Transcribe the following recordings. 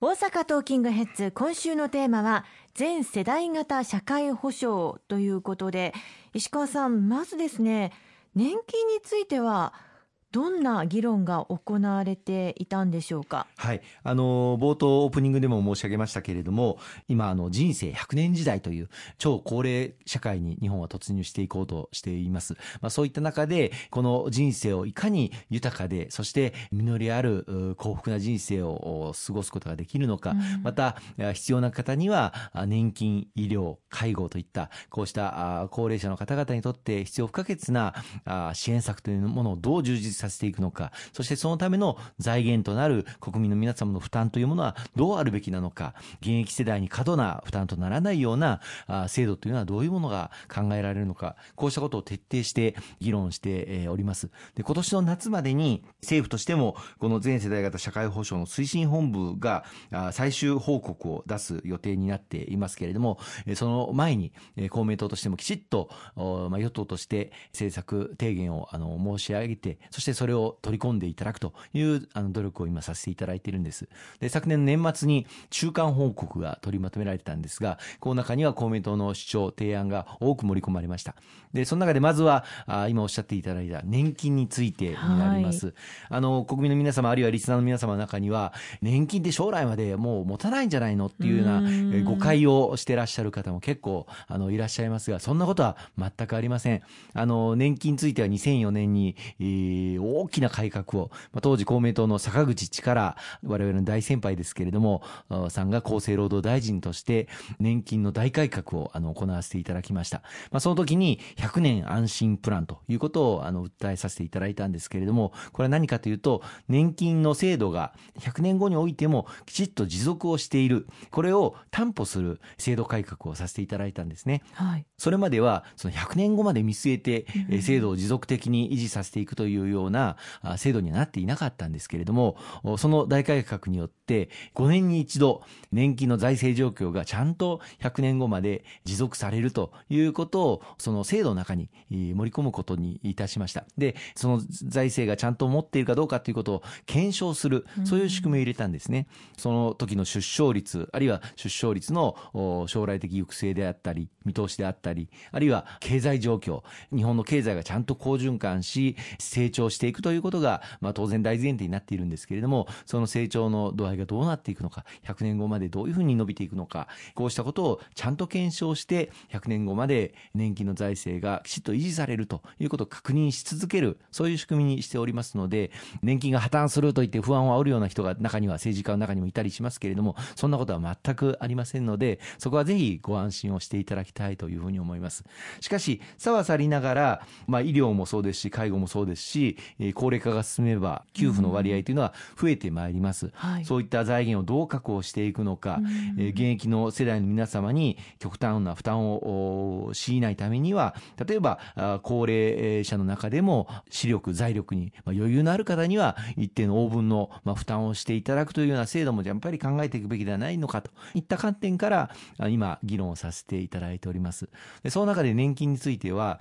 大阪トーキングヘッズ今週のテーマは全世代型社会保障ということで石川さんまずですね年金についてはどんな議論が行われていたんでしょうか？はい、あの冒頭オープニングでも申し上げましたけれども、今あの人生100年時代という超高齢社会に日本は突入していこうとしています。まあそういった中でこの人生をいかに豊かで、そして実りある幸福な人生を過ごすことができるのか、うん、また必要な方には年金、医療、介護といったこうした高齢者の方々にとって必要不可欠な支援策というものをどう充実させていくのか、そしてそのための財源となる国民の皆様の負担というものはどうあるべきなのか、現役世代に過度な負担とならないような制度というのはどういうものが考えられるのか、こうしたことを徹底して議論しております。で、今年の夏までに政府としてもこの全世代型社会保障の推進本部が最終報告を出す予定になっていますけれども、その前に公明党としてもきちっと与党として政策提言を申し上げて、そしてしてそれを取り込んでいただくというあの努力を今させていただいているんです。で、昨年の年末に中間報告が取りまとめられてたんですが、この中には公明党の主張、提案が多く盛り込まれました。で、その中でまずは、あ今おっしゃっていただいた年金についてになります。はい、あの、国民の皆様、あるいはリスナーの皆様の中には、年金って将来までもう持たないんじゃないのっていうような誤解をしてらっしゃる方も結構、あの、いらっしゃいますが、そんなことは全くありません。あの、年金については2004年に、えー大きな改革を、まあ、当時公明党の坂口力、我々の大先輩ですけれども、さんが厚生労働大臣として年金の大改革をあの行わせていただきました。まあ、その時に100年安心プランということをあの訴えさせていただいたんですけれども、これは何かというと、年金の制度が100年後においてもきちっと持続をしている、これを担保する制度改革をさせていただいたんですね。はい、それまではその100年後まで見据えて、制度を持続的に維持させていくというような制度にはなっていなかったんですけれども、その大改革によって5年に一度年金の財政状況がちゃんと100年後まで持続されるということをその制度の中に盛り込むことにいたしました。で、その財政がちゃんと持っているかどうかということを検証する、そういう仕組みを入れたんですね。その時の出生率、あるいは出生率の将来的抑制であったり、見通しであったり、あるいは経済状況、日本の経済がちゃんと好循環し、成長ししていくということが、まあ、当然大前提になっているんですけれども、その成長の度合いがどうなっていくのか、100年後までどういうふうに伸びていくのか、こうしたことをちゃんと検証して、100年後まで年金の財政がきちっと維持されるということを確認し続ける、そういう仕組みにしておりますので、年金が破綻すると言って不安を煽るような人が中には政治家の中にもいたりしますけれども、そんなことは全くありませんので、そこはぜひご安心をしていただきたいというふうに思います。しかし、さはさりながら、まあ、医療もそうですし、介護もそうですし、高齢化が進めば、給付の割合というのは増えてまいります。はい、そういった財源をどう確保していくのか、えー、現役の世代の皆様に極端な負担を強いないためには、例えば、高齢者の中でも視力、財力に余裕のある方には一定の応分の負担をしていただくというような制度もやっぱり考えていくべきではないのかといった観点から今議論をさせていただいております。でその中で年金については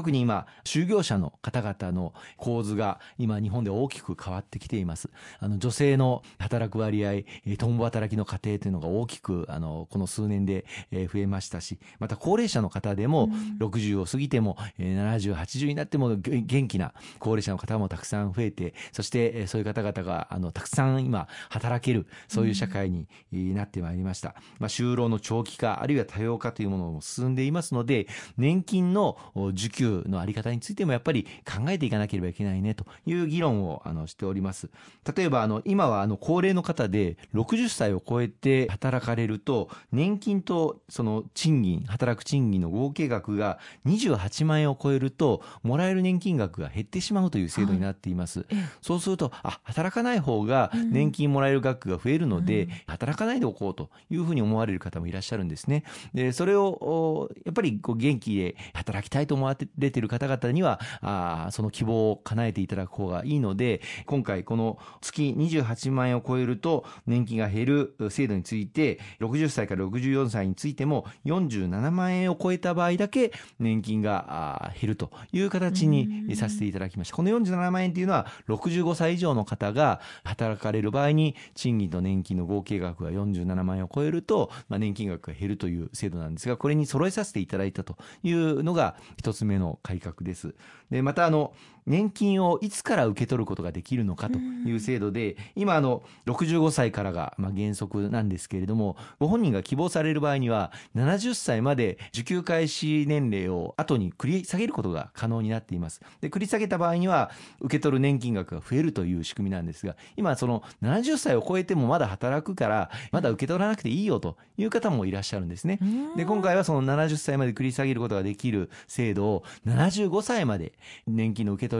特に今、就業者の方々の構図が今日本で大きく変わってきています。あの女性の働く割合、共働きの家庭というのが大きくあのこの数年で増えましたし、また高齢者の方でも60を過ぎても70、80になっても元気な高齢者の方もたくさん増えて、そしてそういう方々があのたくさん今働ける、そういう社会になってまいりました。まあ、就労の長期化、あるいは多様化というものも進んでいますので、年金の受給給のあり方についてもやっぱり考えていかなければいけないねという議論をあのしております。例えばあの今はあの高齢の方で60歳を超えて働かれると年金とその賃金、働く賃金の合計額が28万円を超えるともらえる年金額が減ってしまうという制度になっています。はい、そうするとあ働かない方が年金もらえる額が増えるので、うん、働かないでおこうというふうに思われる方もいらっしゃるんですね。でそれをやっぱりこう元気で働きたいと思われてれてる方々には、あその希望を叶えていただく方がいいので、今回この月28万円を超えると年金が減る制度について、60歳から64歳についても47万円を超えた場合だけ年金が減るという形にさせていただきました。この47万円というのは65歳以上の方が働かれる場合に賃金と年金の合計額が47万円を超えると、まあ、年金額が減るという制度なんですが、これに揃えさせていただいたというのが一つ目の改革です。で、またあの、年金をいつから受け取ることができるのかという制度で、今あの、65歳からがまあ原則なんですけれども、ご本人が希望される場合には、70歳まで受給開始年齢を後に繰り下げることが可能になっています。で、繰り下げた場合には、受け取る年金額が増えるという仕組みなんですが、今その70歳を超えてもまだ働くから、まだ受け取らなくていいよという方もいらっしゃるんですね。で、今回はその70歳まで繰り下げることができる制度を75歳まで年金の受け取り、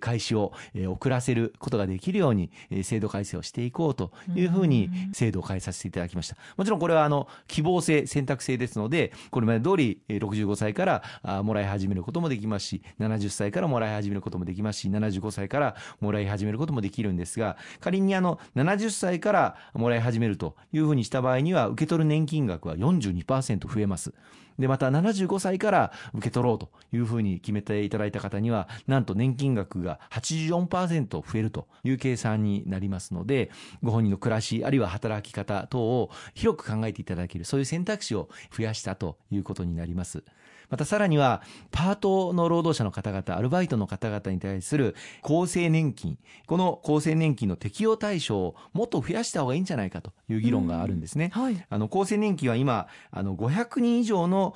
開始を、遅らせることができるように、制度改正をしていこうというふうに制度を変えさせていただきました。もちろんこれはあの希望性、選択制ですので、これまで通り65歳からもらい始めることもできますし、70歳からもらい始めることもできますし、75歳からもらい始めることもできるんですが、仮にあの70歳からもらい始めるというふうにした場合には、受け取る年金額は42%増えます。で、また75歳から受け取ろうというふうに決めていただいた方には、なんと年金額が84%増えるという計算になりますので、ご本人の暮らし、あるいは働き方等を広く考えていただける、そういう選択肢を増やしたということになります。またさらには、パートの労働者の方々、アルバイトの方々に対する厚生年金、この厚生年金の適用対象をもっと増やした方がいいんじゃないかという議論があるんですね。はい、あの厚生年金は今、あの500人以上の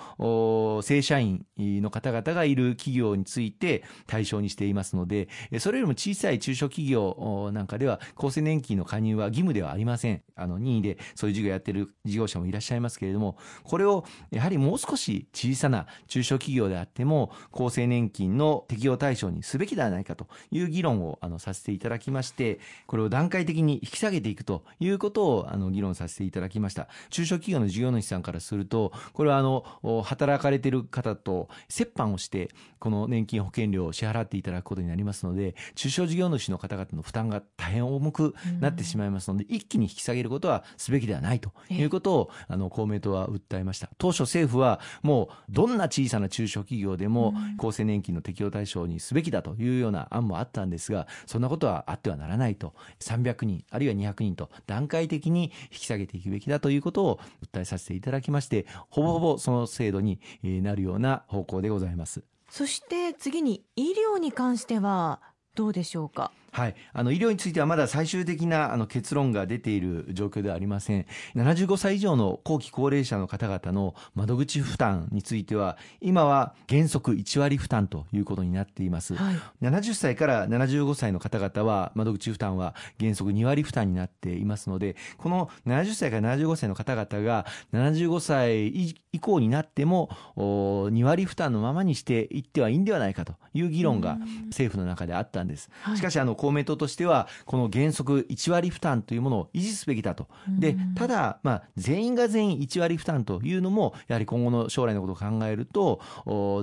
正社員の方々がいる企業について対象にしていますので、それよりも小さい中小企業なんかでは厚生年金の加入は義務ではありません。あの任意でそういう事業やってる事業者もいらっしゃいますけれども、これをやはりもう少し小さな中小企業であっても厚生年金の適用対象にすべきではないかという議論をあのさせていただきましてこれを段階的に引き下げていくということをあの議論させていただきました。中小企業の事業主さんからするとこれはあの働かれている方と折半をしてこの年金保険料を支払っていただくことになりますので中小事業主の方々の負担が大変重くなってしまいますので、一気に引き下げることはすべきではないということをあの公明党は訴えました。当初政府はもうどんな小さな中小企業でも厚生年金の適用対象にすべきだというような案もあったんですが、そんなことはあってはならないと、300人、あるいは200人と段階的に引き下げていくべきだということを訴えさせていただきまして、ほぼほぼその制度になるような方向でございます。そして次に医療に関してはどうでしょうか？はい。あの、医療についてはまだ最終的なあの結論が出ている状況ではありません。75歳以上の後期高齢者の方々の窓口負担については、今は原則1割負担ということになっています。はい、70歳から75歳の方々は、窓口負担は原則2割負担になっていますので、この70歳から75歳の方々が75歳以降になっても、2割負担のままにしていってはいいんではないかという議論が政府の中であったんです。しかし、あの、公明党としては、この原則1割負担というものを維持すべきだと。で、ただ、まあ、全員が全員1割負担というのも、やはり今後の将来のことを考えると、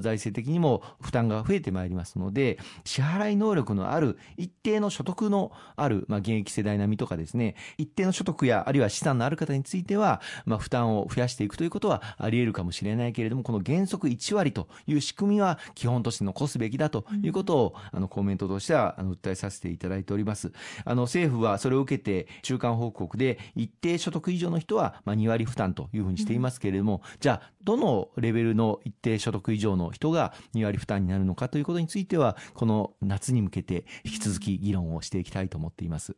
財政的にも負担が増えてまいりますので、支払い能力のある、一定の所得のある、まあ、現役世代並みとかですね、一定の所得や、あるいは資産のある方については、まあ、負担を増やしていくということはあり得るかもしれないけれども、この原則1割という仕組みは基本として残すべきだということを、あの、公明党としては、あの、訴えさせていただいております。あの、政府はそれを受けて中間報告で一定所得以上の人は、まあ、2割負担というふうにしていますけれども、じゃあ、どのレベルの一定所得以上の人が2割負担になるのかということについては、この夏に向けて引き続き議論をしていきたいと思っています。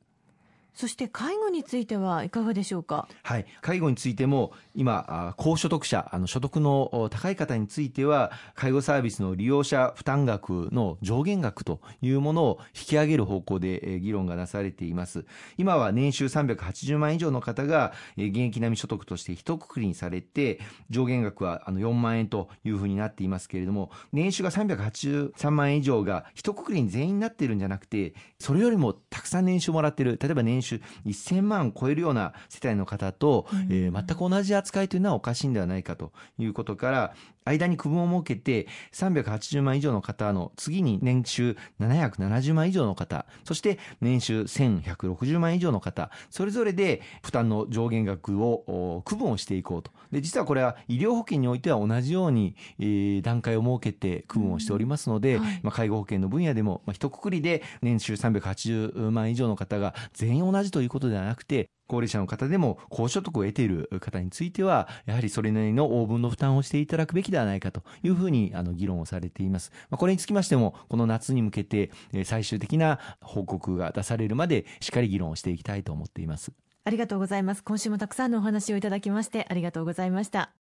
そして介護についてはいかがでしょうか？はい、介護についても今高所得者あの所得の高い方については介護サービスの利用者負担額の上限額というものを引き上げる方向で議論がなされています。今は年収380万以上の方が現役並み所得として一括りにされて上限額はあの4万円というふうになっていますけれども年収が383万円以上が一括りに全員になっているんじゃなくてそれよりもたくさん年収もらっている例えば年収1000万を超えるような世帯の方と、うん、えー、全く同じ扱いというのはおかしいんではないかということから、間に区分を設けて、380万以上の方の次に年収770万以上の方、そして年収1160万以上の方、それぞれで負担の上限額を区分をしていこうと。で、実はこれは医療保険においては同じように、えー、段階を設けて区分をしておりますので、うんはい、まあ、介護保険の分野でも、まあ、一括りで年収380万以上の方が全員同じということではなくて、高齢者の方でも高所得を得ている方については、やはりそれなりの応分の負担をしていただくべきではないかというふうにあの議論をされています。まあ、これにつきましても、この夏に向けて最終的な報告が出されるまでしっかり議論をしていきたいと思っています。ありがとうございます。今週もたくさんのお話をいただきましてありがとうございました。